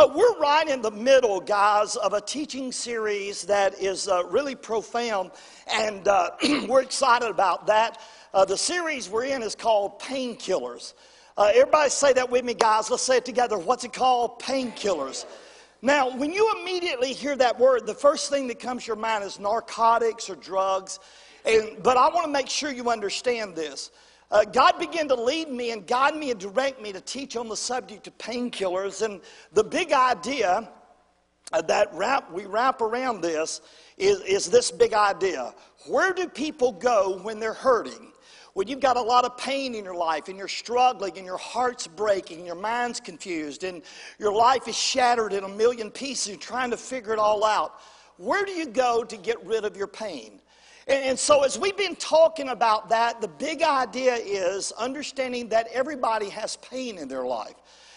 But we're right in the middle, guys, of a teaching series that is uh, really profound, and uh, we're excited about that. Uh, the series we're in is called Painkillers. Uh, everybody say that with me, guys. Let's say it together. What's it called? Painkillers. Now, when you immediately hear that word, the first thing that comes to your mind is narcotics or drugs. And, but I want to make sure you understand this. Uh, God began to lead me and guide me and direct me to teach on the subject of painkillers. And the big idea uh, that wrap, we wrap around this is, is this big idea. Where do people go when they're hurting? When you've got a lot of pain in your life and you're struggling and your heart's breaking your mind's confused and your life is shattered in a million pieces, trying to figure it all out. Where do you go to get rid of your pain? And, so, as we've been talking about that, the big idea is understanding that everybody has pain in their life.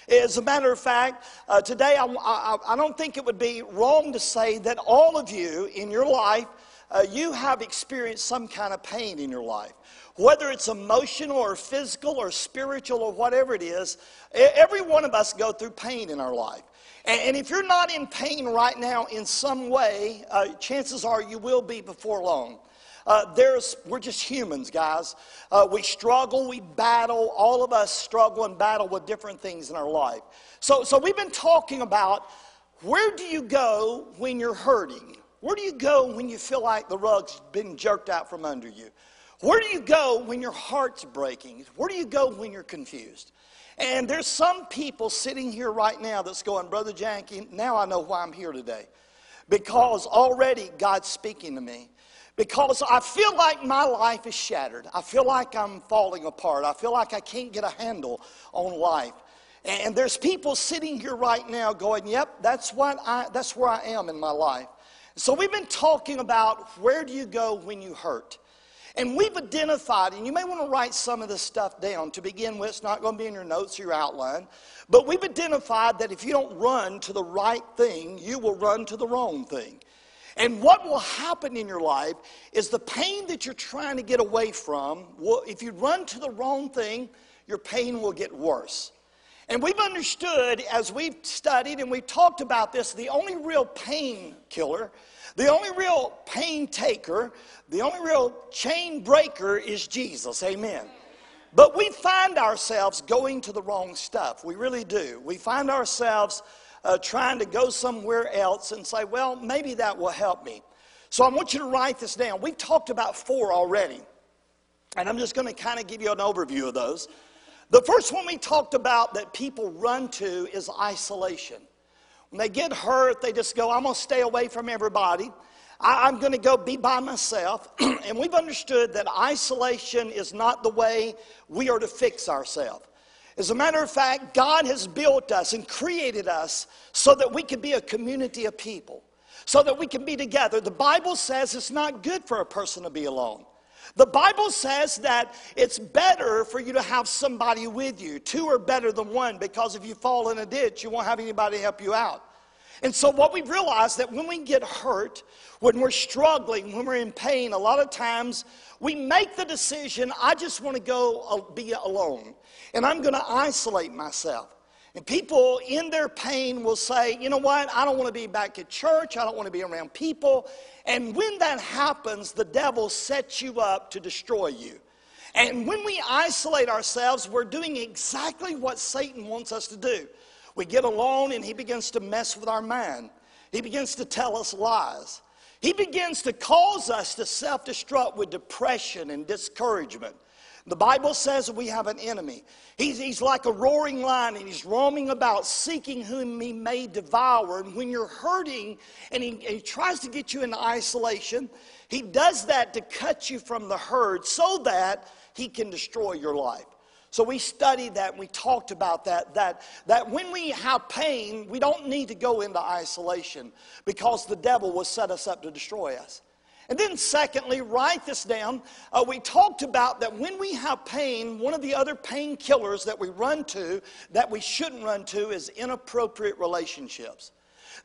As a matter of fact, uh, today I, I, I, don't think it would be wrong to say that all of you in your life, uh, you have experienced some kind of pain in your life. Whether it's emotional or physical or spiritual or whatever it is, every one of us go through pain in our life. And, and if you're not in pain right now in some way, uh, chances are you will be before long. Uh, there's, we're just humans, guys. Uh, we struggle, we battle. All of us struggle and battle with different things in our life. So, so we've been talking about where do you go when you're hurting? Where do you go when you feel like the rug's been jerked out from under you? Where do you go when your heart's breaking? Where do you go when you're confused? And there's some people sitting here right now that's going, Brother Jackie, now I know why I'm here today. Because already God's speaking to me because I feel like my life is shattered. I feel like I'm falling apart. I feel like I can't get a handle on life. And there's people sitting here right now going, "Yep, that's what I that's where I am in my life." So we've been talking about where do you go when you hurt? And we've identified, and you may want to write some of this stuff down to begin with. It's not going to be in your notes or your outline. But we've identified that if you don't run to the right thing, you will run to the wrong thing. And what will happen in your life is the pain that you're trying to get away from, will, if you run to the wrong thing, your pain will get worse. And we've understood as we've studied and we've talked about this, the only real pain killer, the only real pain taker, the only real chain breaker is Jesus. Amen. But we find ourselves going to the wrong stuff. We really do. We find ourselves uh, trying to go somewhere else and say, well, maybe that will help me. So I want you to write this down. We've talked about four already, and I'm just going to kind of give you an overview of those. The first one we talked about that people run to is isolation. When they get hurt, they just go, I'm going to stay away from everybody. I, am going to go be by myself. and we've understood that isolation is not the way we are to fix ourselves. As a matter of fact, God has built us and created us so that we can be a community of people, so that we can be together. The Bible says it's not good for a person to be alone. The Bible says that it's better for you to have somebody with you. Two are better than one because if you fall in a ditch, you won't have anybody to help you out. And so, what we've realized that when we get hurt, when we're struggling, when we're in pain, a lot of times we make the decision, I just want to go uh, be alone and I'm going to isolate myself. And people in their pain will say, you know what, I don't want to be back at church, I don't want to be around people. And when that happens, the devil sets you up to destroy you. And when we isolate ourselves, we're doing exactly what Satan wants us to do. We get alone and he begins to mess with our mind. He begins to tell us lies. He begins to cause us to self destruct with depression and discouragement. The Bible says we have an enemy. He's, he's like a roaring lion and he's roaming about seeking whom he may devour. And when you're hurting and he, and he tries to get you into isolation, he does that to cut you from the herd so that he can destroy your life. So we studied that and we talked about that, that, that when we have pain, we don't need to go into isolation because the devil will set us up to destroy us. And then, secondly, write this down. Uh, we talked about that when we have pain, one of the other painkillers that we run to, that we shouldn't run to, is inappropriate relationships.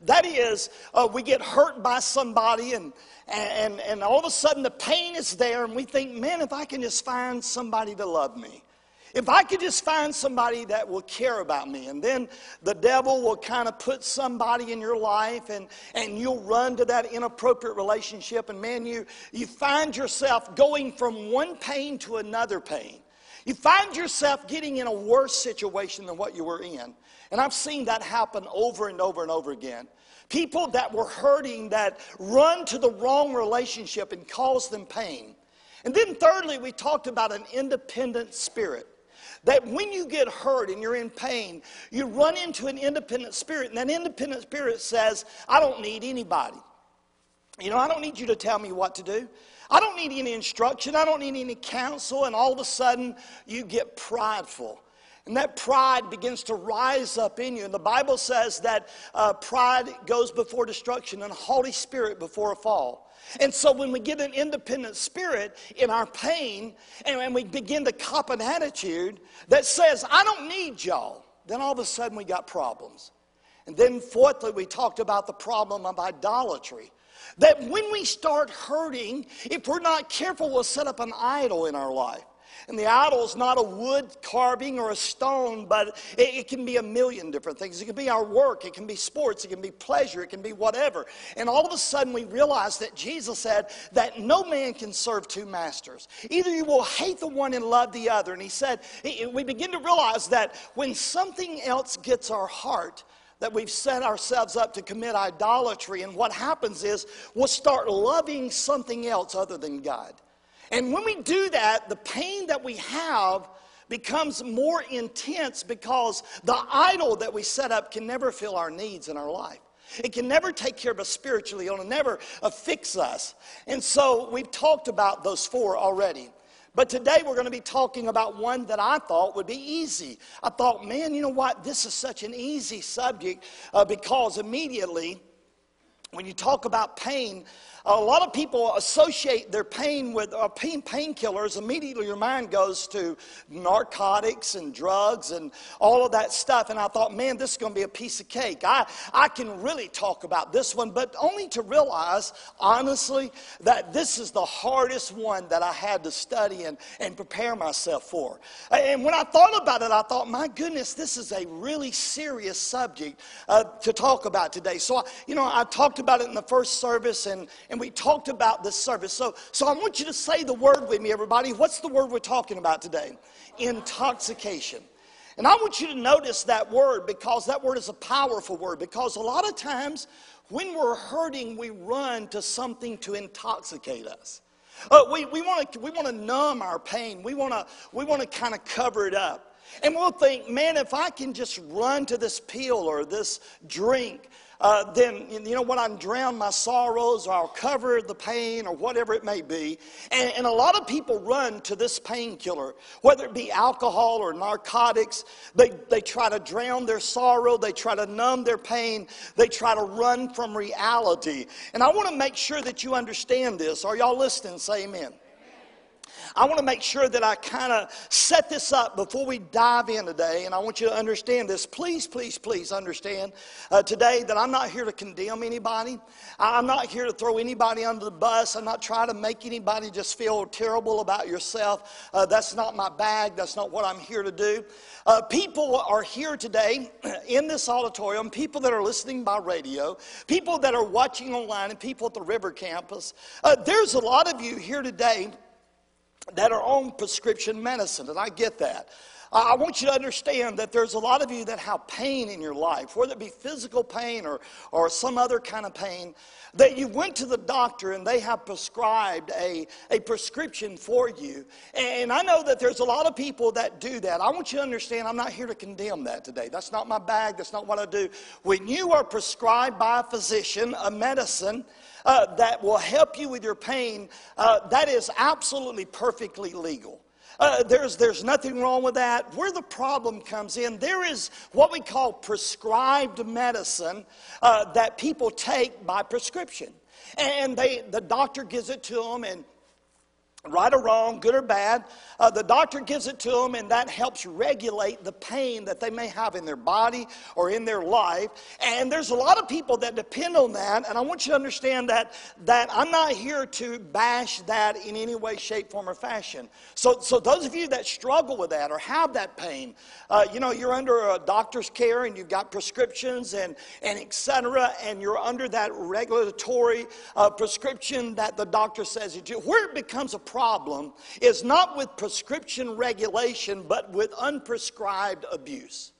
That is, uh, we get hurt by somebody, and, and, and all of a sudden the pain is there, and we think, man, if I can just find somebody to love me. If I could just find somebody that will care about me, and then the devil will kind of put somebody in your life and, and you'll run to that inappropriate relationship, and man, you, you find yourself going from one pain to another pain. You find yourself getting in a worse situation than what you were in. And I've seen that happen over and over and over again. People that were hurting that run to the wrong relationship and cause them pain. And then, thirdly, we talked about an independent spirit. That when you get hurt and you're in pain, you run into an independent spirit, and that independent spirit says, I don't need anybody. You know, I don't need you to tell me what to do. I don't need any instruction. I don't need any counsel. And all of a sudden, you get prideful. And that pride begins to rise up in you. And the Bible says that uh, pride goes before destruction and a haughty spirit before a fall. And so when we get an independent spirit in our pain and, we begin to cop an attitude that says, I don't need y'all, then all of a sudden we got problems. And then, fourthly, we talked about the problem of idolatry. That when we start hurting, if we're not careful, we'll set up an idol in our life. And the idol is not a wood carving or a stone, but it, it, can be a million different things. It can be our work, it can be sports, it can be pleasure, it can be whatever. And all of a sudden we realize that Jesus said that no man can serve two masters. Either you will hate the one and love the other. And he said, we begin to realize that when something else gets our heart, that we've set ourselves up to commit idolatry. And what happens is we'll start loving something else other than God. And when we do that, the pain that we have becomes more intense because the idol that we set up can never fill our needs in our life. It can never take care of us spiritually, it'll never fix us. And so we've talked about those four already. But today we're going to be talking about one that I thought would be easy. I thought, man, you know what? This is such an easy subject uh, because immediately when you talk about pain, a lot of people associate their pain with uh, pain painkillers. Immediately, your mind goes to narcotics and drugs and all of that stuff. And I thought, man, this is going to be a piece of cake. I, I can really talk about this one, but only to realize, honestly, that this is the hardest one that I had to study and, and prepare myself for. And when I thought about it, I thought, my goodness, this is a really serious subject uh, to talk about today. So, you know, I talked about it in the first service and and we talked about this service. So, so I want you to say the word with me, everybody. What's the word we're talking about today? Intoxication. And I want you to notice that word because that word is a powerful word. Because a lot of times when we're hurting, we run to something to intoxicate us. Uh, we we want to we wanna numb our pain, we want to we wanna kind of cover it up. And we'll think, man, if I can just run to this pill or this drink, uh, then you know what? I drown my sorrows, or I'll cover the pain, or whatever it may be. And, and a lot of people run to this painkiller, whether it be alcohol or narcotics. They, they try to drown their sorrow, they try to numb their pain, they try to run from reality. And I want to make sure that you understand this. Are y'all listening? Say amen. I want to make sure that I kind of set this up before we dive in today, and I want you to understand this. Please, please, please understand uh, today that I'm not here to condemn anybody. I'm not here to throw anybody under the bus. I'm not trying to make anybody just feel terrible about yourself. Uh, that's not my bag. That's not what I'm here to do. Uh, people are here today in this auditorium, people that are listening by radio, people that are watching online, and people at the River Campus. Uh, there's a lot of you here today that are on prescription medicine, and I get that. I want you to understand that there's a lot of you that have pain in your life, whether it be physical pain or, or some other kind of pain, that you went to the doctor and they have prescribed a, a prescription for you. And I know that there's a lot of people that do that. I want you to understand I'm not here to condemn that today. That's not my bag, that's not what I do. When you are prescribed by a physician a medicine, uh, that will help you with your pain, uh, that is absolutely perfectly legal. Uh, there's, there's nothing wrong with that. Where the problem comes in, there is what we call prescribed medicine uh, that people take by prescription. And they, the doctor gives it to them, and right or wrong, good or bad. Uh, the doctor gives it to them, and that helps regulate the pain that they may have in their body or in their life. And there's a lot of people that depend on that. And I want you to understand that that I'm not here to bash that in any way, shape, form, or fashion. So, so those of you that struggle with that or have that pain, uh, you know, you're under a doctor's care and you've got prescriptions and and etc. And you're under that regulatory uh, prescription that the doctor says you do. Where it becomes a problem is not with prescription regulation, but with unprescribed abuse.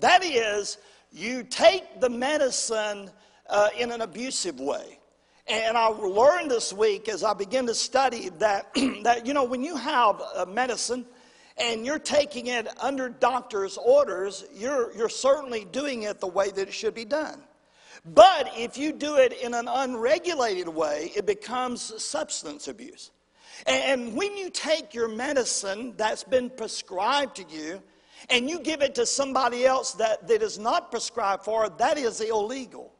That is, you take the medicine uh, in an abusive way. And I learned this week as I begin to study that, that you know, when you have a medicine and you're taking it under doctor's orders, you're, you're certainly doing it the way that it should be done. But if you do it in an unregulated way, it becomes substance abuse. And when you take your medicine that's been prescribed to you and you give it to somebody else that, that is not prescribed for, that is illegal.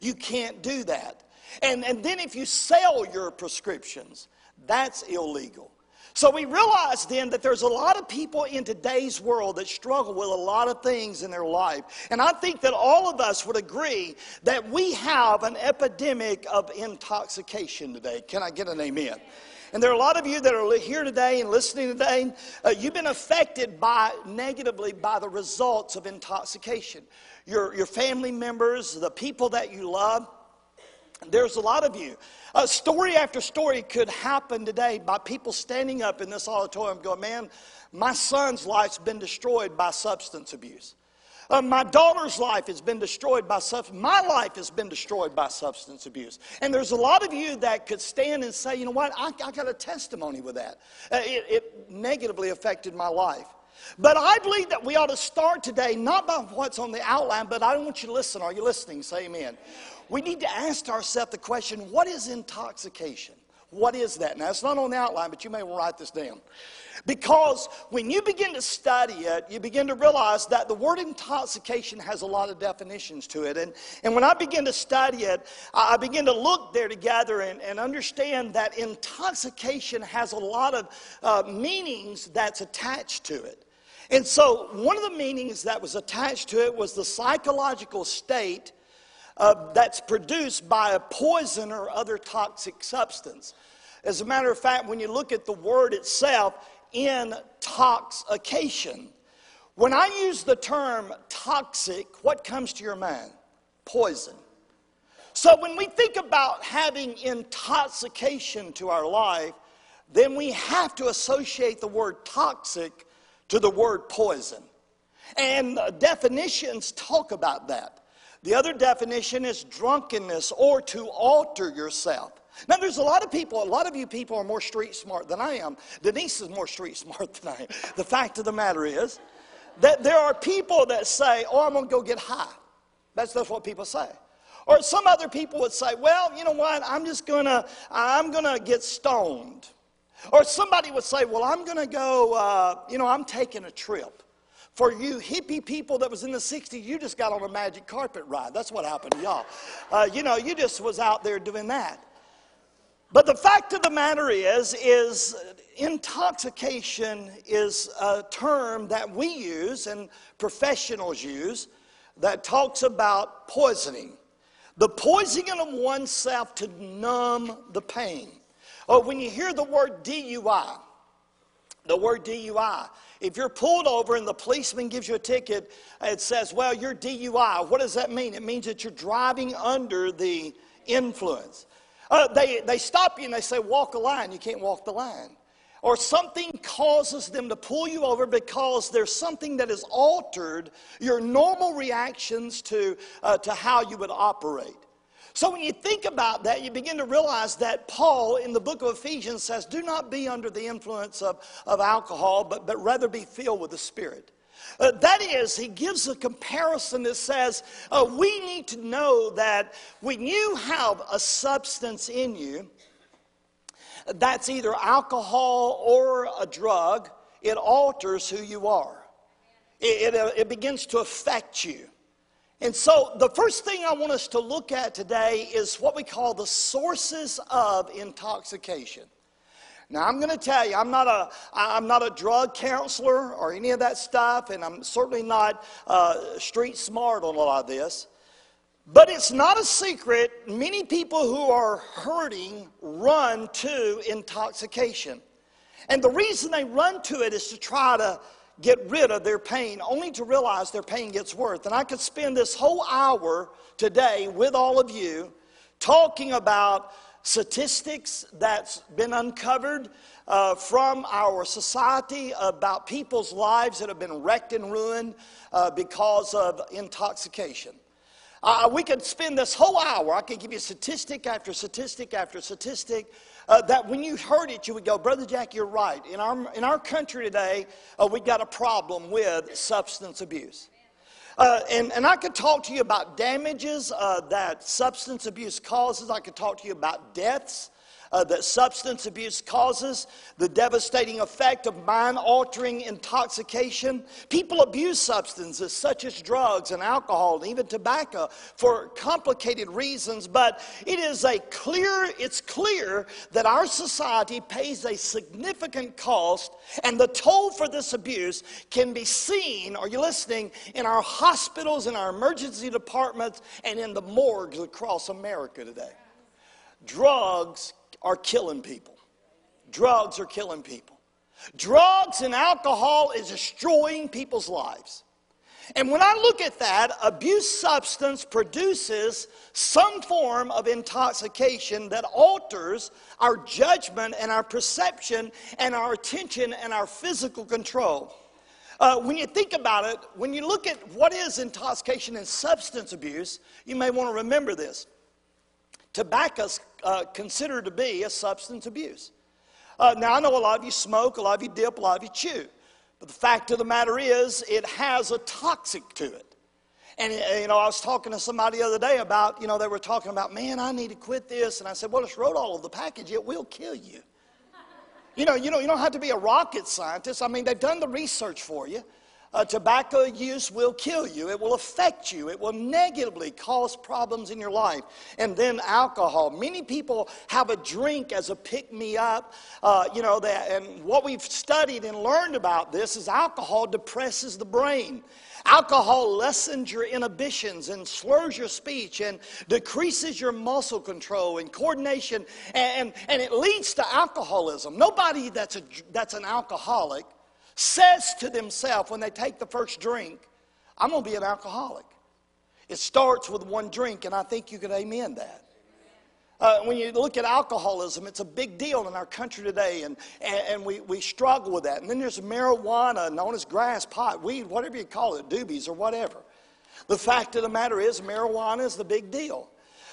You can't do that. And, and then if you sell your prescriptions, that's illegal. So we realize then that there's a lot of people in today's world that struggle with a lot of things in their life. And I think that all of us would agree that we have an epidemic of intoxication today. Can I get an amen? And there are a lot of you that are here today and listening today. Uh, you've been affected by negatively by the results of intoxication. Your, your family members, the people that you love. There's a lot of you. Uh, story after story could happen today by people standing up in this auditorium going, Man, my son's life's been destroyed by substance abuse. Uh, my daughter's life has been destroyed by substance. My life has been destroyed by substance abuse. And there's a lot of you that could stand and say, you know what, I, I got a testimony with that. Uh, it, it negatively affected my life. But I believe that we ought to start today not by what's on the outline, but I want you to listen. Are you listening? Say amen. We need to ask ourselves the question what is intoxication? What is that? Now, it's not on the outline, but you may write this down. Because when you begin to study it, you begin to realize that the word intoxication has a lot of definitions to it. And, and when I begin to study it, I begin to look there together and, and understand that intoxication has a lot of uh, meanings that's attached to it. And so, one of the meanings that was attached to it was the psychological state uh, that's produced by a poison or other toxic substance. As a matter of fact, when you look at the word itself, intoxication. When I use the term toxic, what comes to your mind? Poison. So when we think about having intoxication to our life, then we have to associate the word toxic to the word poison. And definitions talk about that. The other definition is drunkenness or to alter yourself. Now, there's a lot of people, a lot of you people are more street smart than I am. Denise is more street smart than I am. The fact of the matter is that there are people that say, oh, I'm going to go get high. That's, that's what people say. Or some other people would say, well, you know what, I'm just going to, I'm going to get stoned. Or somebody would say, well, I'm going to go, uh, you know, I'm taking a trip. For you hippie people that was in the 60s, you just got on a magic carpet ride. That's what happened to y'all. Uh, you know, you just was out there doing that. But the fact of the matter is, is intoxication is a term that we use and professionals use that talks about poisoning. The poisoning of oneself to numb the pain. Or oh, when you hear the word DUI, the word DUI, if you're pulled over and the policeman gives you a ticket, it says, well, you're DUI. What does that mean? It means that you're driving under the influence. Uh, they, they stop you and they say, walk a line. You can't walk the line. Or something causes them to pull you over because there's something that has altered your normal reactions to, uh, to how you would operate. So when you think about that, you begin to realize that Paul in the book of Ephesians says, Do not be under the influence of, of alcohol, but, but rather be filled with the Spirit. Uh, that is, he gives a comparison that says uh, we need to know that when you have a substance in you that's either alcohol or a drug, it alters who you are. It, it, uh, it begins to affect you. And so, the first thing I want us to look at today is what we call the sources of intoxication. Now, I'm going to tell you, I'm not, a, I'm not a drug counselor or any of that stuff, and I'm certainly not uh, street smart on a lot of this. But it's not a secret, many people who are hurting run to intoxication. And the reason they run to it is to try to get rid of their pain, only to realize their pain gets worse. And I could spend this whole hour today with all of you talking about statistics that's been uncovered uh, from our society about people's lives that have been wrecked and ruined uh, because of intoxication. Uh, we could spend this whole hour, I could give you statistic after statistic after statistic, uh, that when you heard it, you would go, Brother Jack, you're right. In our, in our country today, uh, we've got a problem with substance abuse. Uh, and, and I could talk to you about damages uh, that substance abuse causes. I could talk to you about deaths uh, that substance abuse causes, the devastating effect of mind altering intoxication. People abuse substances such as drugs and alcohol and even tobacco for complicated reasons, but it is a clear, it's clear that our society pays a significant cost, and the toll for this abuse can be seen, are you listening, in our hospitals, in our emergency departments, and in the morgues across America today. Drugs are killing people. Drugs are killing people. Drugs and alcohol is destroying people's lives. And when I look at that, abuse substance produces some form of intoxication that alters our judgment and our perception and our attention and our physical control. Uh, when you think about it, when you look at what is intoxication and substance abuse, you may want to remember this. Tobacco uh, considered to be a substance abuse. Uh, now, I know a lot of you smoke, a lot of you dip, a lot of you chew. But the fact of the matter is, it has a toxic to it. And, uh, you know, I was talking to somebody the other day about, you know, they were talking about, man, I need to quit this. And I said, well, it's wrote all of the package. It will kill you. You know, you know, you don't have to be a rocket scientist. I mean, they've done the research for you. Uh, tobacco use will kill you. It will affect you. It will negatively cause problems in your life. And then alcohol. Many people have a drink as a pick me up. Uh, you know, that, and what we've studied and learned about this is alcohol depresses the brain. Alcohol lessens your inhibitions and slurs your speech and decreases your muscle control and coordination, and, and it leads to alcoholism. Nobody that's, a, that's an alcoholic says to themselves when they take the first drink, I'm going to be an alcoholic. It starts with one drink, and I think you could amen that. Uh, when you look at alcoholism, it's a big deal in our country today, and, and, and, we, we struggle with that. And then there's marijuana, known as grass, pot, weed, whatever you call it, doobies or whatever. The fact of the matter is, marijuana is the big deal.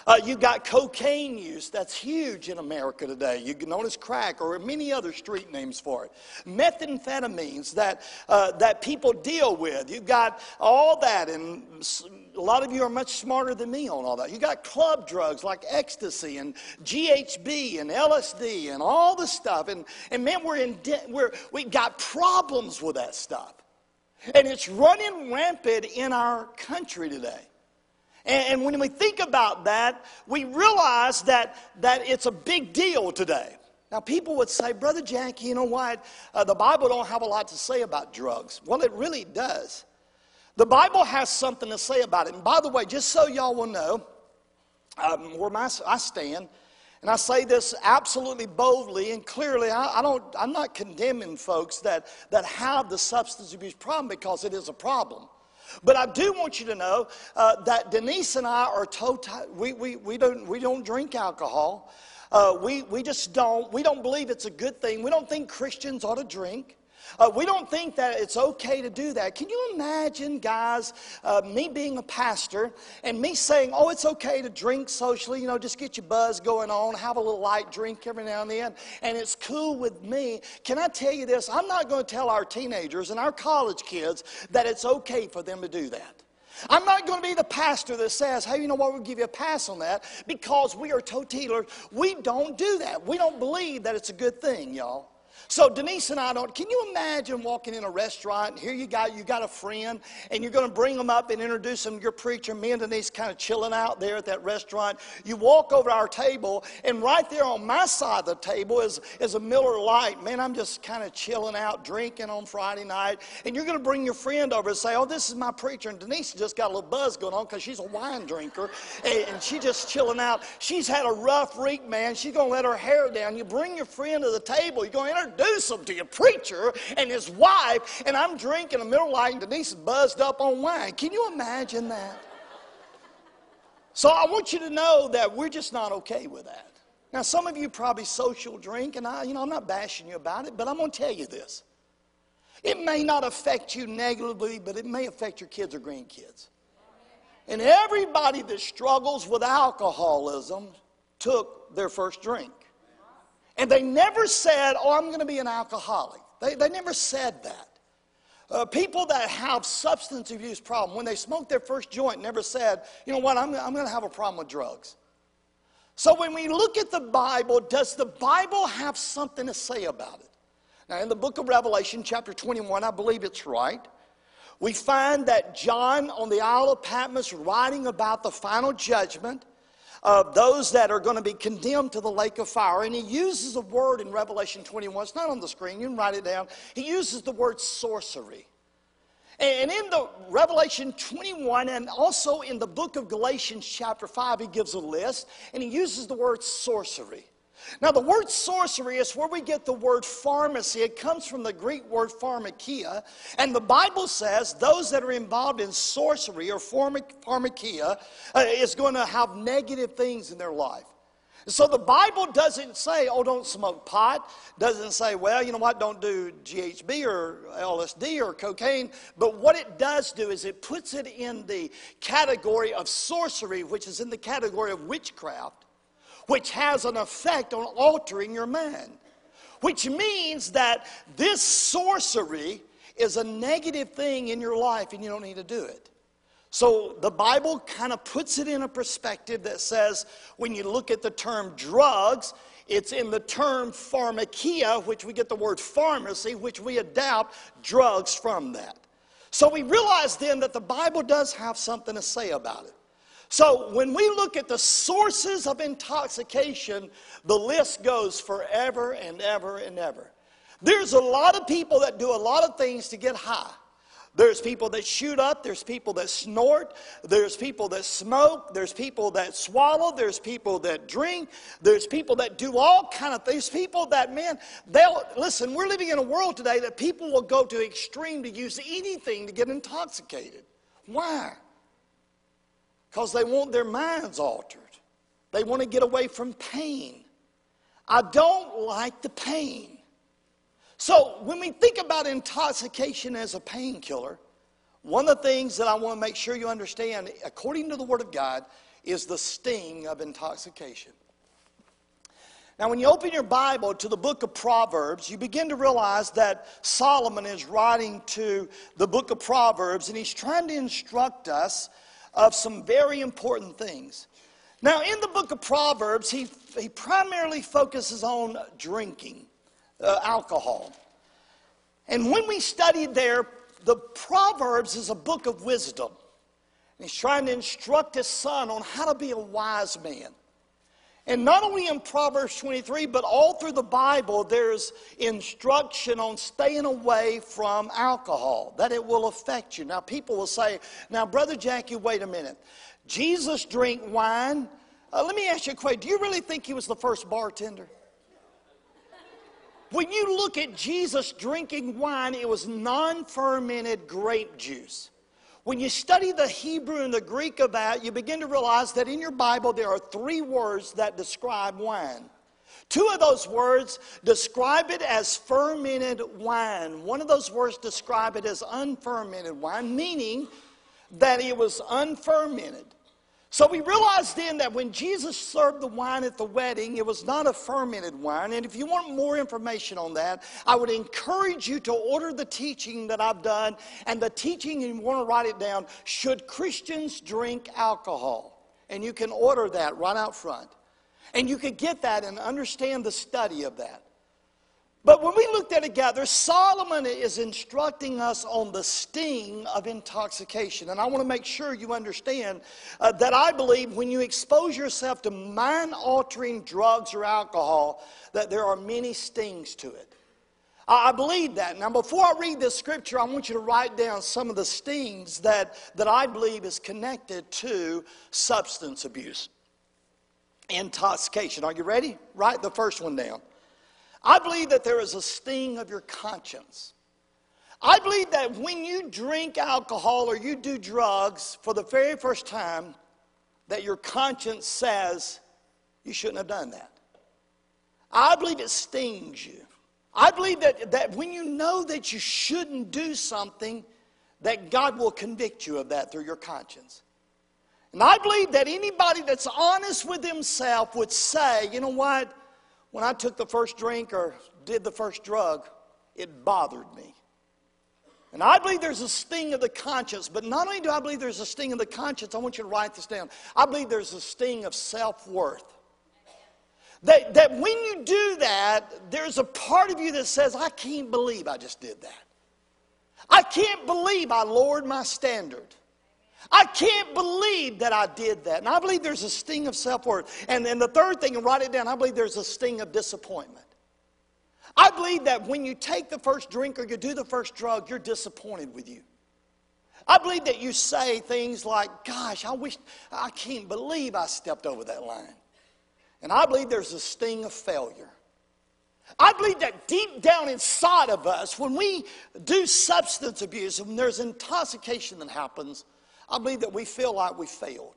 Uh, you've got cocaine use, that's huge in America today. You known as crack or many other street names for it. Methamphetamines that, uh, that people deal with. You've got all that, and a lot of you are much smarter than me on all that. You got club drugs like ecstasy and GHB and LSD and all the stuff. And, and man, we're in de- we're, we got problems with that stuff. And it's running rampant in our country today. And, when we think about that, we realize that, that it's a big deal today. Now, people would say, Brother Jack, you know what? Uh, the Bible don't have a lot to say about drugs. Well, it really does. The Bible has something to say about it. And by the way, just so y'all will know um, where my, I stand, and I say this absolutely boldly and clearly, I, I, don't, I'm not condemning folks that, that have the substance abuse problem because it is a problem. But I do want you to know uh, that Denise and I are total, we, we, we, don't, we don't drink alcohol. Uh, we, we just don't, we don't believe it's a good thing. We don't think Christians ought to drink. Uh, we don't think that it's okay to do that. Can you imagine, guys, uh, me being a pastor and me saying, oh, it's okay to drink socially, you know, just get your buzz going on, have a little light drink every now and then, and it's cool with me. Can I tell you this? I'm not going to tell our teenagers and our college kids that it's okay for them to do that. I'm not going to be the pastor that says, hey, you know what, we'll give you a pass on that because we are toe We don't do that. We don't believe that it's a good thing, y'all. So Denise and I don't. Can you imagine walking in a restaurant and here you got you got a friend and you're going to bring them up and introduce them to your preacher. Me and Denise kind of chilling out there at that restaurant. You walk over to our table and right there on my side of the table is is a Miller Lite. Man, I'm just kind of chilling out, drinking on Friday night, and you're going to bring your friend over and say, "Oh, this is my preacher." And Denise just got a little buzz going on because she's a wine drinker and, and she's just chilling out. She's had a rough week, man. She's going to let her hair down. You bring your friend to the table. You're going to introduce introduce them to your preacher and his wife, and I'm drinking a Miller Lite, and Denise is buzzed up on wine. Can you imagine that? So I want you to know that we're just not okay with that. Now, some of you probably social drink, and I, you know, I'm not bashing you about it, but I'm going to tell you this. It may not affect you negatively, but it may affect your kids or grandkids. And everybody that struggles with alcoholism took their first drink. And they never said, Oh, I'm going to be an alcoholic. They, they never said that. Uh, people that have substance abuse problem, when they smoke their first joint, never said, You know what, I'm, I'm going to have a problem with drugs. So when we look at the Bible, does the Bible have something to say about it? Now, in the book of Revelation, chapter 21, I believe it's right. We find that John on the Isle of Patmos writing about the final judgment of those that are going to be condemned to the lake of fire. And he uses a word in Revelation 21. It's not on the screen, you can write it down. He uses the word sorcery. And in the Revelation 21 and also in the book of Galatians, chapter 5, he gives a list and he uses the word sorcery. Now, the word sorcery is where we get the word pharmacy. It comes from the Greek word pharmakia. And the Bible says those that are involved in sorcery or pharmakia uh, is going to have negative things in their life. So the Bible doesn't say, oh, don't smoke pot. Doesn't say, well, you know what, don't do GHB or LSD or cocaine. But what it does do is it puts it in the category of sorcery, which is in the category of witchcraft which has an effect on altering your mind. Which means that this sorcery is a negative thing in your life and you don't need to do it. So the Bible kind of puts it in a perspective that says when you look at the term drugs, it's in the term pharmakia, which we get the word pharmacy, which we adapt drugs from that. So we realize then that the Bible does have something to say about it. So when we look at the sources of intoxication, the list goes forever and ever and ever. There's a lot of people that do a lot of things to get high. There's people that shoot up, there's people that snort, there's people that smoke, there's people that swallow, there's people that drink, there's people that do all kind of things. People that man, they'll listen, we're living in a world today that people will go to extreme to use anything to get intoxicated. Why? Because they want their minds altered. They want to get away from pain. I don't like the pain. So, when we think about intoxication as a painkiller, one of the things that I want to make sure you understand, according to the Word of God, is the sting of intoxication. Now, when you open your Bible to the book of Proverbs, you begin to realize that Solomon is writing to the book of Proverbs and he's trying to instruct us of some very important things. Now, in the book of Proverbs, he, he primarily focuses on drinking, uh, alcohol. And when we studied there, the Proverbs is a book of wisdom. And he's trying to instruct his son on how to be a wise man. And not only in Proverbs 23, but all through the Bible, there's instruction on staying away from alcohol, that it will affect you. Now, people will say, Now, Brother Jackie, wait a minute. Jesus drank wine. Uh, let me ask you a question. Do you really think he was the first bartender? When you look at Jesus drinking wine, it was non fermented grape juice. When you study the Hebrew and the Greek of that, you begin to realize that in your Bible there are three words that describe wine. Two of those words describe it as fermented wine. One of those words describe it as unfermented wine, meaning that it was unfermented. So we realized then that when Jesus served the wine at the wedding, it was not a fermented wine. And if you want more information on that, I would encourage you to order the teaching that I've done. And the teaching, you want to write it down Should Christians Drink Alcohol? And you can order that right out front. And you could get that and understand the study of that. But when we looked at it together, Solomon is instructing us on the sting of intoxication. And I want to make sure you understand uh, that I believe when you expose yourself to mind altering drugs or alcohol, that there are many stings to it. I believe that. Now, before I read this scripture, I want you to write down some of the stings that, that I believe is connected to substance abuse, intoxication. Are you ready? Write the first one down. I believe that there is a sting of your conscience. I believe that when you drink alcohol or you do drugs for the very first time, that your conscience says you shouldn't have done that. I believe it stings you. I believe that, that when you know that you shouldn't do something, that God will convict you of that through your conscience. And I believe that anybody that's honest with himself would say, you know what? When I took the first drink or did the first drug, it bothered me. And I believe there's a sting of the conscience, but not only do I believe there's a sting of the conscience, I want you to write this down. I believe there's a sting of self worth. That, that when you do that, there's a part of you that says, I can't believe I just did that. I can't believe I lowered my standard. I can't believe that I did that. And I believe there's a sting of self worth. And then the third thing, and write it down, I believe there's a sting of disappointment. I believe that when you take the first drink or you do the first drug, you're disappointed with you. I believe that you say things like, Gosh, I wish, I can't believe I stepped over that line. And I believe there's a sting of failure. I believe that deep down inside of us, when we do substance abuse, when there's intoxication that happens, I believe that we feel like we failed.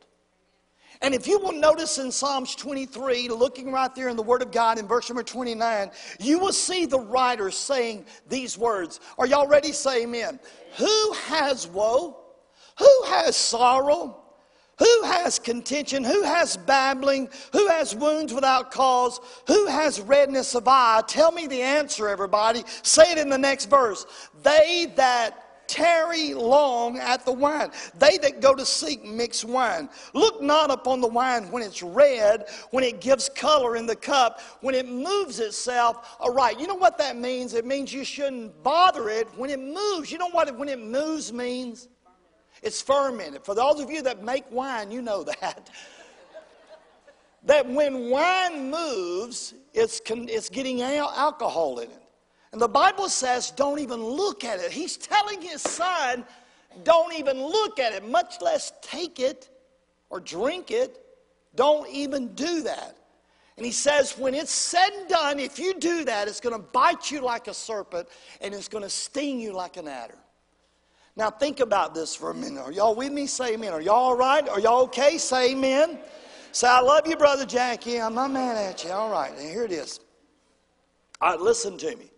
And if you will notice in Psalms 23, looking right there in the Word of God in verse number 29, you will see the writer saying these words. Are y'all ready? Say amen. Who has woe? Who has sorrow? Who has contention? Who has babbling? Who has wounds without cause? Who has redness of eye? Tell me the answer, everybody. Say it in the next verse. They that tarry long at the wine. They that go to seek mixed wine. Look not upon the wine when it's red, when it gives color in the cup, when it moves itself aright. You know what that means? It means you shouldn't bother it when it moves. You know what when it moves means? It's fermented. For those of you that make wine, you know that. that when wine moves, it's, it's getting alcohol in it. And the Bible says, don't even look at it. He's telling his son, don't even look at it, much less take it or drink it. Don't even do that. And he says, when it's said and done, if you do that, it's going to bite you like a serpent and it's going to sting you like an adder. Now, think about this for a minute. Are y'all with me? Say amen. Are y'all all right? Are y'all okay? Say amen. Say, I love you, Brother Jackie. I'm not mad at you. All right, and here it is. All right, listen to me.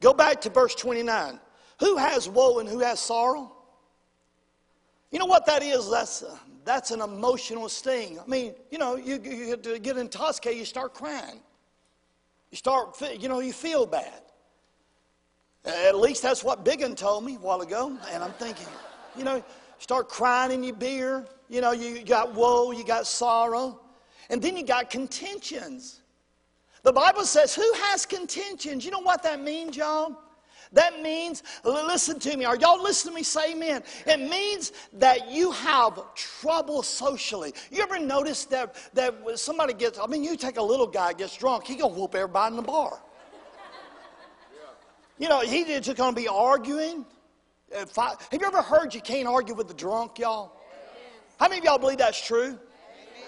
Go back to verse 29. Who has woe and who has sorrow? You know what that is? That's, uh, that's an emotional sting. I mean, you know, you, you get intoxicated, you start crying. You start, you know, you feel bad. At least that's what Biggin told me a while ago. And I'm thinking, you know, start crying in your beer. You know, you got woe, you got sorrow. And then you got contentions. The Bible says, who has contentions? You know what that means, y'all? That means, listen to me. Are y'all listening to me say amen? It means that you have trouble socially. You ever notice that, that somebody gets, I mean, you take a little guy, gets drunk, he gonna whoop everybody in the bar. You know, he's just to be arguing. Have you ever heard you can't argue with the drunk, y'all? How many of y'all believe that's true?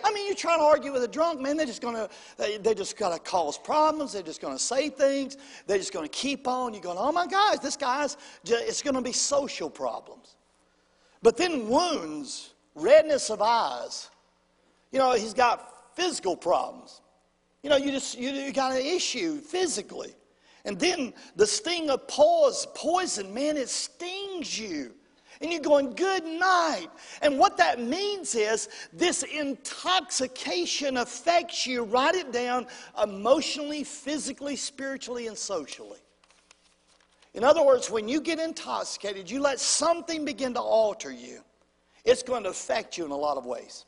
I mean, you're trying to argue with a drunk man. They're just going to, they, they're just going to cause problems. They're just going to say things. They're just going to keep on. You're going, oh my gosh, this guy's, just, it's going to be social problems. But then wounds, redness of eyes. You know, he's got physical problems. You know, you just, you, you got an issue physically. And then the sting of poison, man, it stings you. And you're going, good night. And what that means is this intoxication affects you, write it down, emotionally, physically, spiritually, and socially. In other words, when you get intoxicated, you let something begin to alter you. It's going to affect you in a lot of ways.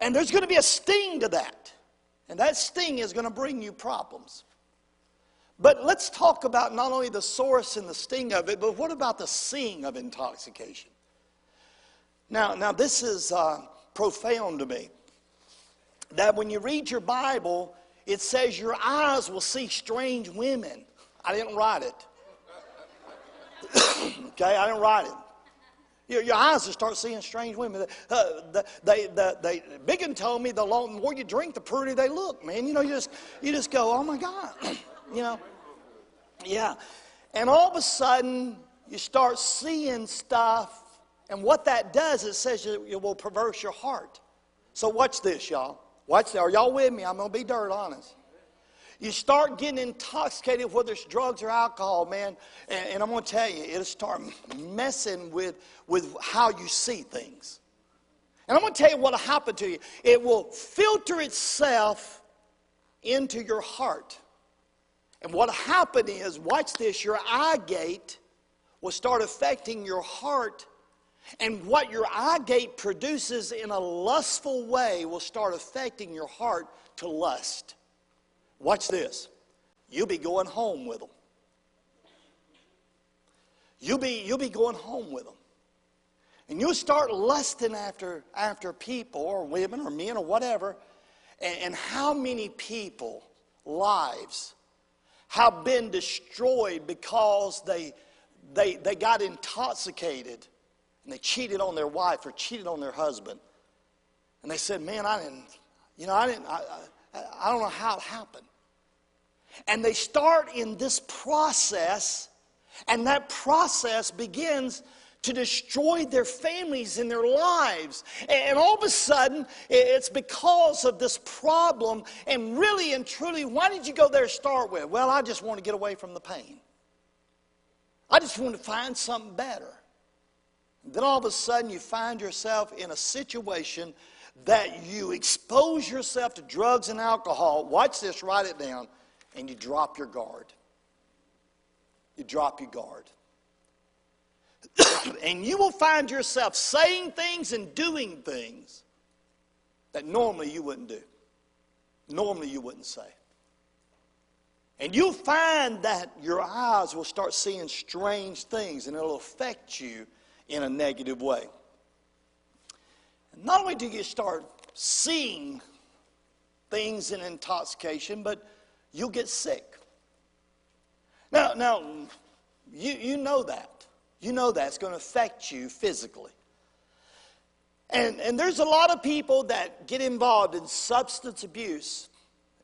And there's going to be a sting to that. And that sting is going to bring you problems. But let's talk about not only the source and the sting of it, but what about the seeing of intoxication? Now, now this is uh, profound to me. That when you read your Bible, it says your eyes will see strange women. I didn't write it. okay, I didn't write it. Your, your eyes will start seeing strange women. Uh, they, they, they, Biggin told me the, the more you drink, the prettier they look, man. You know, you just, you just go, oh my God. you know, yeah. And all of a sudden, you start seeing stuff, and what that does, it says it will perverse your heart. So watch this, y'all. Watch this. Are y'all with me? I'm going to be dirt honest. You start getting intoxicated, whether it's drugs or alcohol, man, and, and I'm going to tell you, it'll start messing with, with how you see things. And I'm going to tell you what will happen to you. It will filter itself into your heart. And what will happen is, watch this, your eye gate will start affecting your heart. And what your eye gate produces in a lustful way will start affecting your heart to lust. Watch this. You'll be going home with them. You'll be, you'll be going home with them. And you'll start lusting after, after people or women or men or whatever. And, and how many people, lives, have been destroyed because they, they, they got intoxicated and they cheated on their wife or cheated on their husband. And they said, Man, I didn't, you know, I didn't, I, I, I don't know how it happened. And they start in this process, and that process begins to destroy their families and their lives. And all of a sudden, it's because of this problem. And really and truly, why did you go there to start with? Well, I just want to get away from the pain. I just want to find something better. Then all of a sudden, you find yourself in a situation that you expose yourself to drugs and alcohol. Watch this, write it down and you drop your guard. You drop your guard. and you will find yourself saying things and doing things that normally you wouldn't do, normally you wouldn't say. And you'll find that your eyes will start seeing strange things and it'll affect you in a negative way. And not only do you start seeing things in intoxication, but you'll get sick. Now, now you, you know that. You know that. It's going to affect you physically. And, and there's a lot of people that get involved in substance abuse.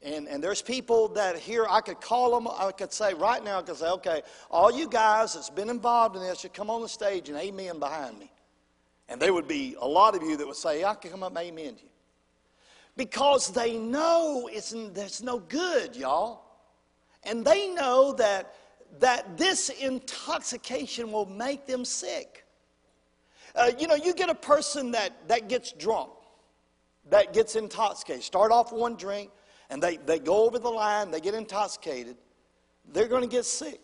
And, and there's people that here, I could call them, I could say right now, I could say, okay, all you guys that's been involved in this should come on the stage and amen behind me. And there would be a lot of you that would say, I can come up and amen to you because they know it's, there's no good, y'all. And they know that, that this intoxication will make them sick. Uh, you know, you get a person that, that gets drunk, that gets intoxicated. Start off one drink, and they, they go over the line, they get intoxicated. They're going to get sick.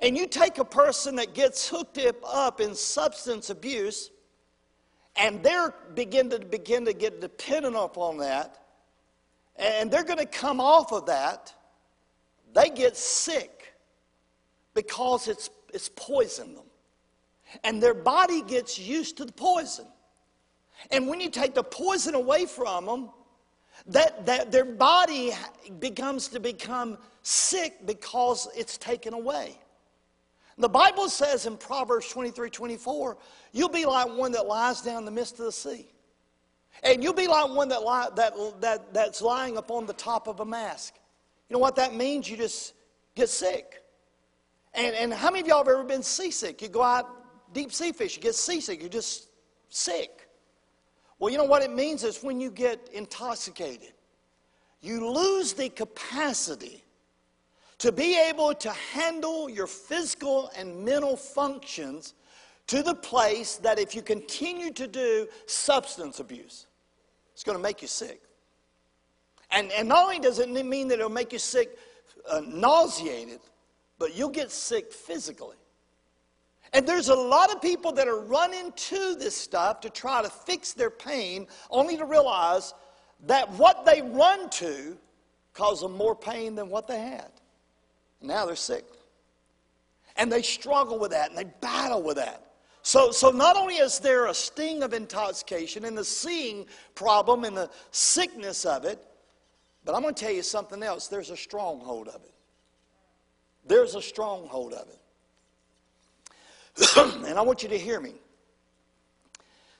And you take a person that gets hooked up in substance abuse, and they're begin to begin to get dependent upon that, and they're going to come off of that. They get sick because it's it's poisoned them, and their body gets used to the poison. And when you take the poison away from them, that, that their body becomes to become sick because it's taken away. The Bible says in Proverbs 23 24, you'll be like one that lies down in the midst of the sea. And you'll be like one that, lie, that, that, that's lying upon the top of a mast. You know what that means? You just get sick. And, and how many of y'all have ever been seasick? You go out deep sea fish, you get seasick, you're just sick. Well, you know what it means is when you get intoxicated, you lose the capacity to be able to handle your physical and mental functions to the place that if you continue to do substance abuse, it's going to make you sick. And, and not only does it mean that it'll make you sick, uh, nauseated, but you'll get sick physically. And there's a lot of people that are running to this stuff to try to fix their pain, only to realize that what they run to causes them more pain than what they had. Now they're sick. And they struggle with that and they battle with that. So, so not only is there a sting of intoxication and the seeing problem and the sickness of it, but I'm going to tell you something else. There's a stronghold of it. There's a stronghold of it. and I want you to hear me.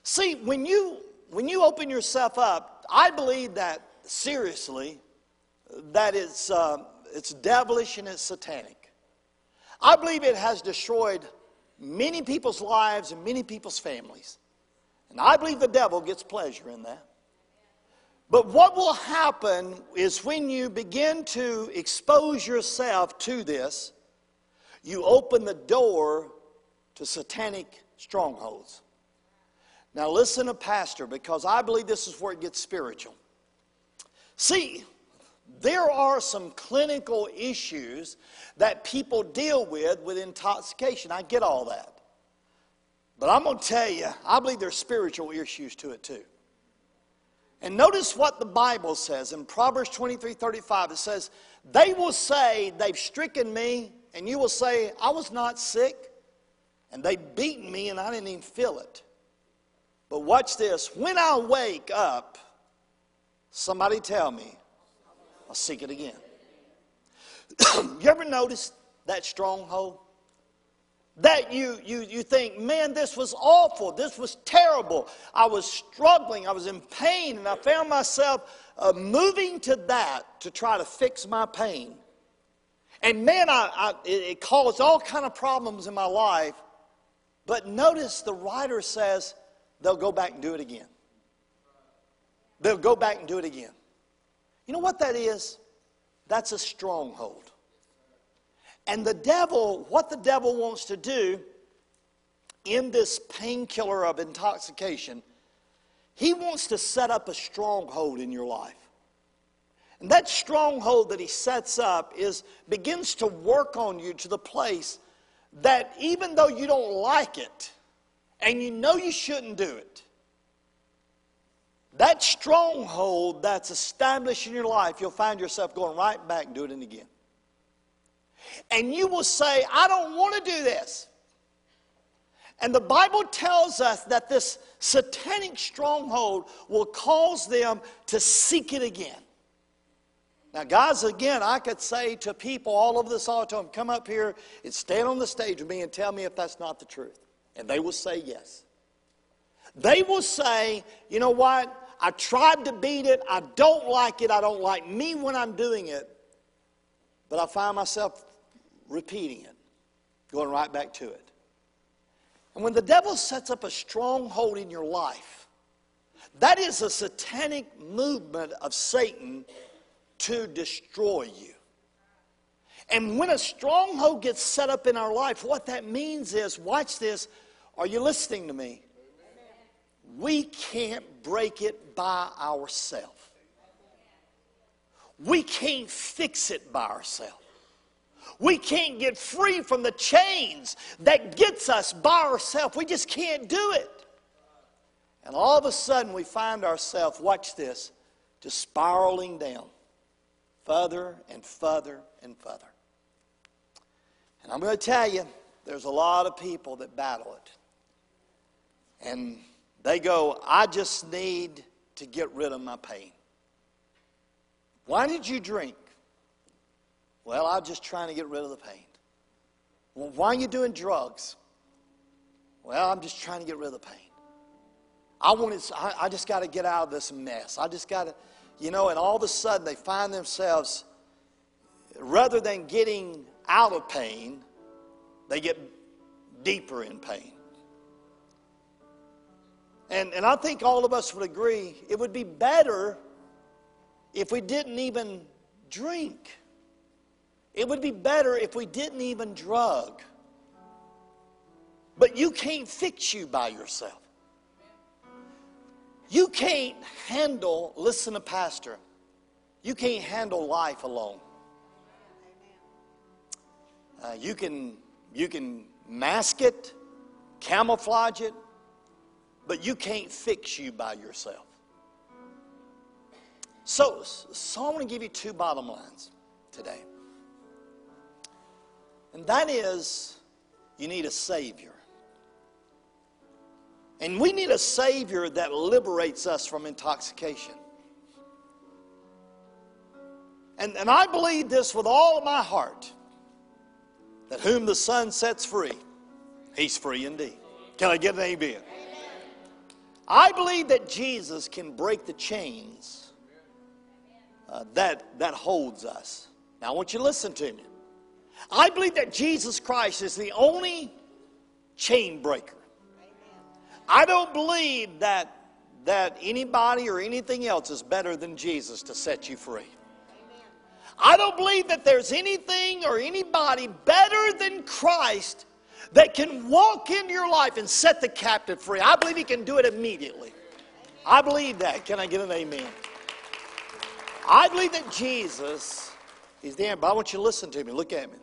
See, when you when you open yourself up, I believe that seriously, that it's uh, it's devilish and it's satanic. I believe it has destroyed many people's lives and many people's families. And I believe the devil gets pleasure in that. But what will happen is when you begin to expose yourself to this, you open the door to satanic strongholds. Now, listen to Pastor because I believe this is where it gets spiritual. See, there are some clinical issues that people deal with with intoxication. I get all that. But I'm going to tell you, I believe there's spiritual issues to it too. And notice what the Bible says in Proverbs 23 35. It says, They will say, They've stricken me, and you will say, I was not sick, and they beaten me, and I didn't even feel it. But watch this when I wake up, somebody tell me, I'll seek it again. you ever notice that stronghold? That you, you, you think, man, this was awful. This was terrible. I was struggling. I was in pain. And I found myself uh, moving to that to try to fix my pain. And man, I, I, it, caused all kind of problems in my life. But notice the writer says they'll go back and do it again. They'll go back and do it again. You know what that is? That's a stronghold. And the devil, what the devil wants to do in this painkiller of intoxication, he wants to set up a stronghold in your life. And that stronghold that he sets up is begins to work on you to the place that even though you don't like it and you know you shouldn't do it, that stronghold that's established in your life, you'll find yourself going right back and doing it again. And you will say, I don't want to do this. And the Bible tells us that this satanic stronghold will cause them to seek it again. Now, guys, again, I could say to people all over this auditorium, come up here and stand on the stage with me and tell me if that's not the truth. And they will say yes. They will say, you know what? I tried to beat it. I don't like it. I don't like me when I'm doing it. But I find myself repeating it, going right back to it. And when the devil sets up a stronghold in your life, that is a satanic movement of Satan to destroy you. And when a stronghold gets set up in our life, what that means is watch this. Are you listening to me? We can't break it by ourselves. We can't fix it by ourselves. We can't get free from the chains that gets us by ourselves. We just can't do it. And all of a sudden we find ourselves, watch this, just spiraling down further and further and further. And I'm going to tell you, there's a lot of people that battle it. And they go, I just need to get rid of my pain. Why did you drink? Well, I'm just trying to get rid of the pain. Well, why are you doing drugs? Well, I'm just trying to get rid of the pain. I wanted, I, I just got to get out of this mess. I just got to, you know, and all of a sudden they find themselves, rather than getting out of pain, they get deeper in pain. And, and I think all of us would agree it would be better if we didn't even drink. It would be better if we didn't even drug. But you can't fix you by yourself. You can't handle, listen to Pastor, you can't handle life alone. Uh, you, can, you can mask it, camouflage it, but you can't fix you by yourself. So, so I want to give you two bottom lines today. And that is, you need a Savior. And we need a Savior that liberates us from intoxication. And, and I believe this with all my heart that whom the Son sets free, he's free indeed. Can I get an amen? amen? I believe that Jesus can break the chains uh, that, that holds us. Now, I want you to listen to me. I believe that Jesus Christ is the only chain breaker. I don't believe that, that anybody or anything else is better than Jesus to set you free. I don't believe that there's anything or anybody better than Christ that can walk into your life and set the captive free. I believe he can do it immediately. I believe that. Can I get an amen? I believe that Jesus is the answer. But I want you to listen to me. Look at me.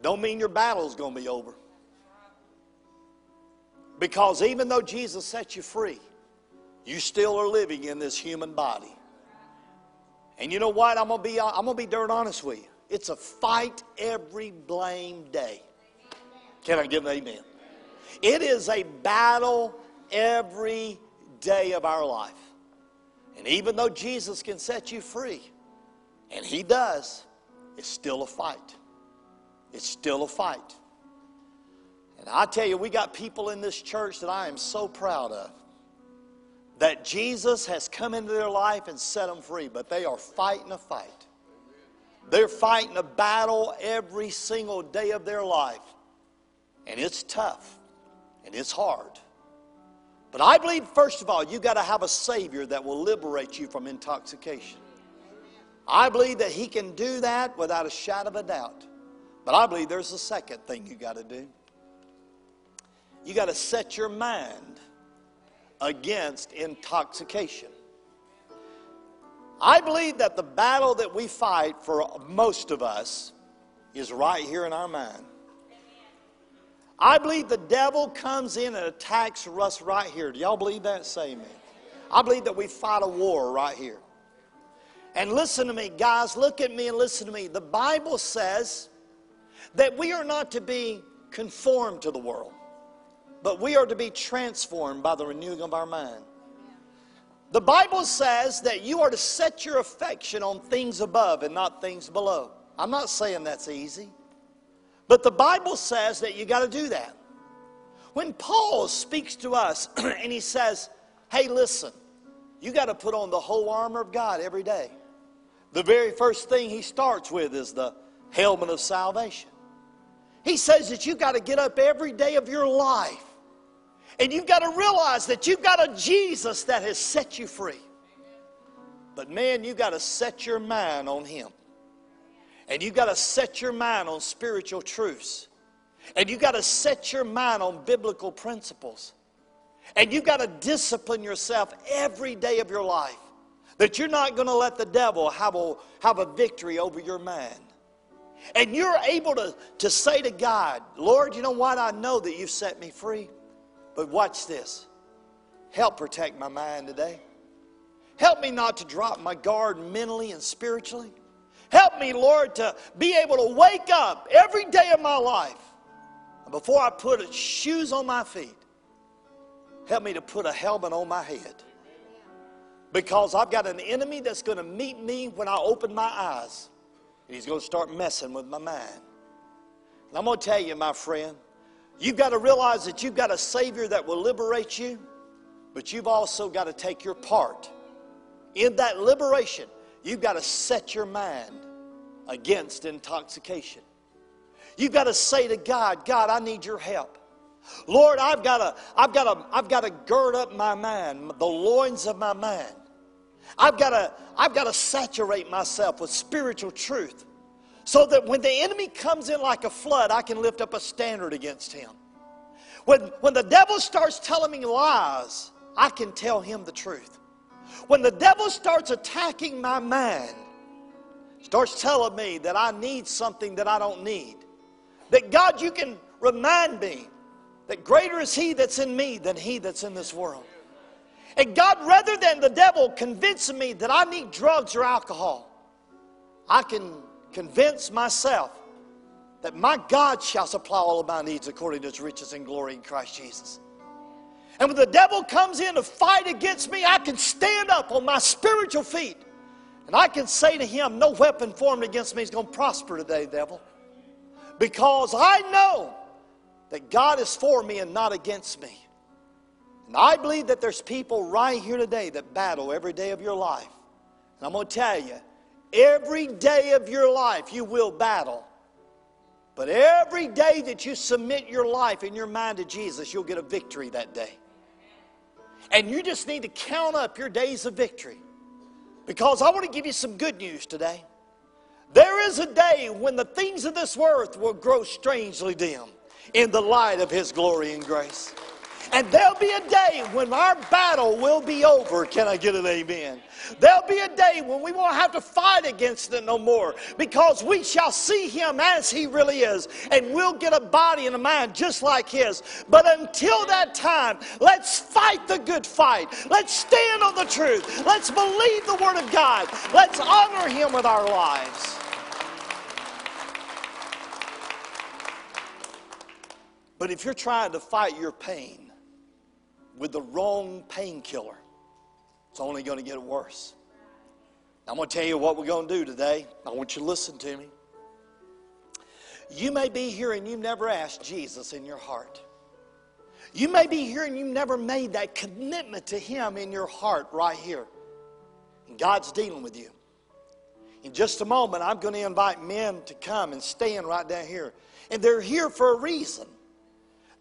It don't mean your battle is going to be over. Because even though Jesus set you free, you still are living in this human body. And you know what? I'm gonna be I'm gonna be dirt honest with you. It's a fight every blame day. Can I give an amen? It is a battle every day of our life. And even though Jesus can set you free, and He does, it's still a fight. It's still a fight. And I tell you, we got people in this church that I am so proud of that Jesus has come into their life and set them free, but they are fighting a fight. They're fighting a battle every single day of their life. And it's tough and it's hard. But I believe, first of all, you got to have a Savior that will liberate you from intoxication. I believe that He can do that without a shadow of a doubt. But I believe there's a second thing you got to do. You got to set your mind against intoxication. I believe that the battle that we fight for most of us is right here in our mind. I believe the devil comes in and attacks us right here. Do y'all believe that? Say me. I believe that we fight a war right here. And listen to me, guys, look at me and listen to me. The Bible says that we are not to be conformed to the world but we are to be transformed by the renewing of our mind. The Bible says that you are to set your affection on things above and not things below. I'm not saying that's easy, but the Bible says that you got to do that. When Paul speaks to us and he says, Hey, listen, you got to put on the whole armor of God every day. The very first thing he starts with is the helmet of salvation. He says that you've got to get up every day of your life and you've got to realize that you've got a Jesus that has set you free. But man, you've got to set your mind on Him. And you've got to set your mind on spiritual truths. And you've got to set your mind on biblical principles. And you've got to discipline yourself every day of your life that you're not going to let the devil have a, have a victory over your mind. And you're able to, to say to God, Lord, you know what? I know that you've set me free. But watch this. Help protect my mind today. Help me not to drop my guard mentally and spiritually. Help me, Lord, to be able to wake up every day of my life. And before I put shoes on my feet, help me to put a helmet on my head. Because I've got an enemy that's going to meet me when I open my eyes. He's going to start messing with my mind. And I'm going to tell you, my friend, You've got to realize that you've got a Savior that will liberate you, but you've also got to take your part. In that liberation, you've got to set your mind against intoxication. You've got to say to God, God, I need your help. Lord, I've got to, I've got to, I've got to gird up my mind, the loins of my mind. I've got to, I've got to saturate myself with spiritual truth so that when the enemy comes in like a flood, I can lift up a standard against him. When, when the devil starts telling me lies, I can tell him the truth. When the devil starts attacking my mind, starts telling me that I need something that I don't need, that God, you can remind me that greater is he that's in me than he that's in this world. And God, rather than the devil convincing me that I need drugs or alcohol, I can convince myself that my God shall supply all of my needs according to his riches and glory in Christ Jesus. And when the devil comes in to fight against me, I can stand up on my spiritual feet and I can say to him, No weapon formed against me is going to prosper today, devil. Because I know that God is for me and not against me. I believe that there's people right here today that battle every day of your life. And I'm going to tell you, every day of your life you will battle. But every day that you submit your life and your mind to Jesus, you'll get a victory that day. And you just need to count up your days of victory. Because I want to give you some good news today. There is a day when the things of this earth will grow strangely dim in the light of His glory and grace. And there'll be a day when our battle will be over. Can I get an amen? There'll be a day when we won't have to fight against it no more because we shall see him as he really is and we'll get a body and a mind just like his. But until that time, let's fight the good fight. Let's stand on the truth. Let's believe the word of God. Let's honor him with our lives. But if you're trying to fight your pain, with the wrong painkiller, it's only going to get worse. I'm going to tell you what we're going to do today. I want you to listen to me. You may be here and you've never asked Jesus in your heart. You may be here and you've never made that commitment to Him in your heart right here. And God's dealing with you. In just a moment, I'm going to invite men to come and stand right down here. And they're here for a reason.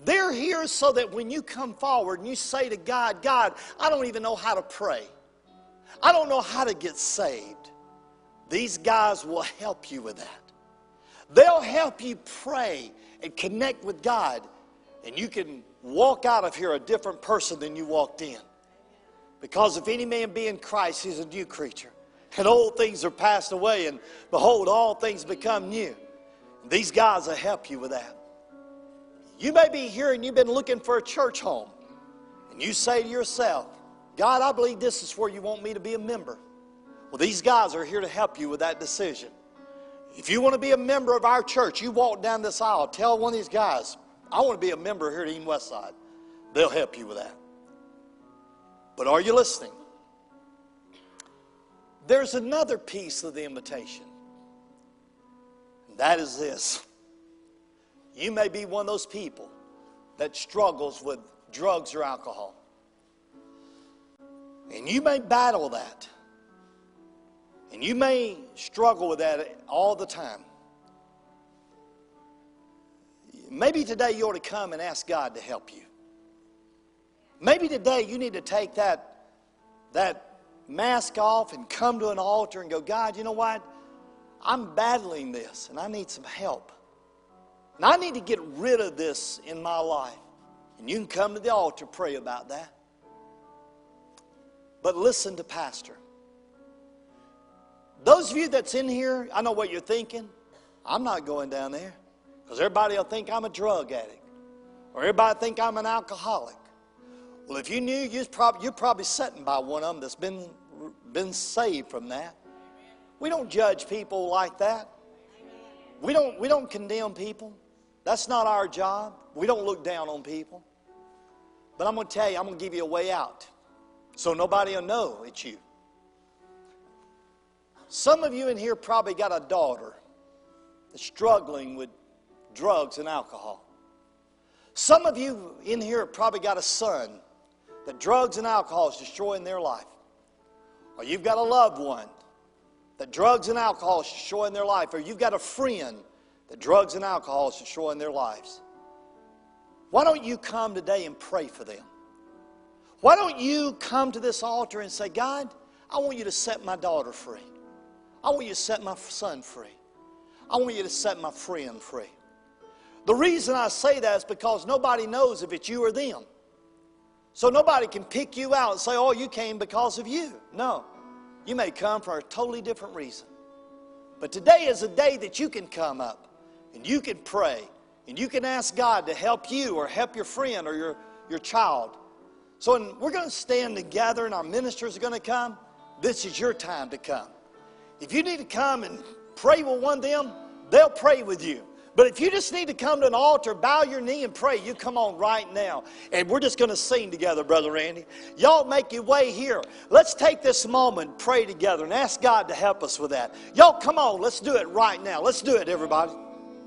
They're here so that when you come forward and you say to God, God, I don't even know how to pray. I don't know how to get saved. These guys will help you with that. They'll help you pray and connect with God, and you can walk out of here a different person than you walked in. Because if any man be in Christ, he's a new creature. And old things are passed away, and behold, all things become new. These guys will help you with that. You may be here and you've been looking for a church home, and you say to yourself, God, I believe this is where you want me to be a member. Well, these guys are here to help you with that decision. If you want to be a member of our church, you walk down this aisle, tell one of these guys, I want to be a member here at Eden Westside. They'll help you with that. But are you listening? There's another piece of the invitation. And that is this you may be one of those people that struggles with drugs or alcohol. And you may battle that. And you may struggle with that all the time. Maybe today you ought to come and ask God to help you. Maybe today you need to take that, that mask off and come to an altar and go, God, you know what? I'm battling this and I need some help. And I need to get rid of this in my life. And you can come to the altar, pray about that. But listen to Pastor. Those of you that's in here, I know what you're thinking. I'm not going down there. Because everybody will think I'm a drug addict. Or everybody think I'm an alcoholic. Well, if you knew, you're probably, you're probably sitting by one of them that's been, been saved from that. We don't judge people like that. We don't, we don't condemn people. That's not our job. We don't look down on people. But I'm going to tell you, I'm going to give you a way out so nobody will know it's you. Some of you in here probably got a daughter that's struggling with drugs and alcohol. Some of you in here probably got a son that drugs and alcohol is destroying their life. Or you've got a loved one that drugs and alcohol is destroying their life. Or you've got a friend that drugs and alcohol is destroying their lives. Why don't you come today and pray for them? Why don't you come to this altar and say, God, I want you to set my daughter free. I want you to set my son free. I want you to set my friend free. The reason I say that is because nobody knows if it's you or them. So nobody can pick you out and say, oh, you came because of you. No. You may come for a totally different reason. But today is a day that you can come up and you can pray and you can ask God to help you or help your friend or your, your child. So we're going to stand together and our ministers are going to come. This is your time to come. If you need to come and pray with one of them, they'll pray with you. But if you just need to come to an altar, bow your knee and pray, you come on right now. And we're just going to sing together, Brother Randy. Y'all make your way here. Let's take this moment, pray together, and ask God to help us with that. Y'all come on, let's do it right now. Let's do it, everybody.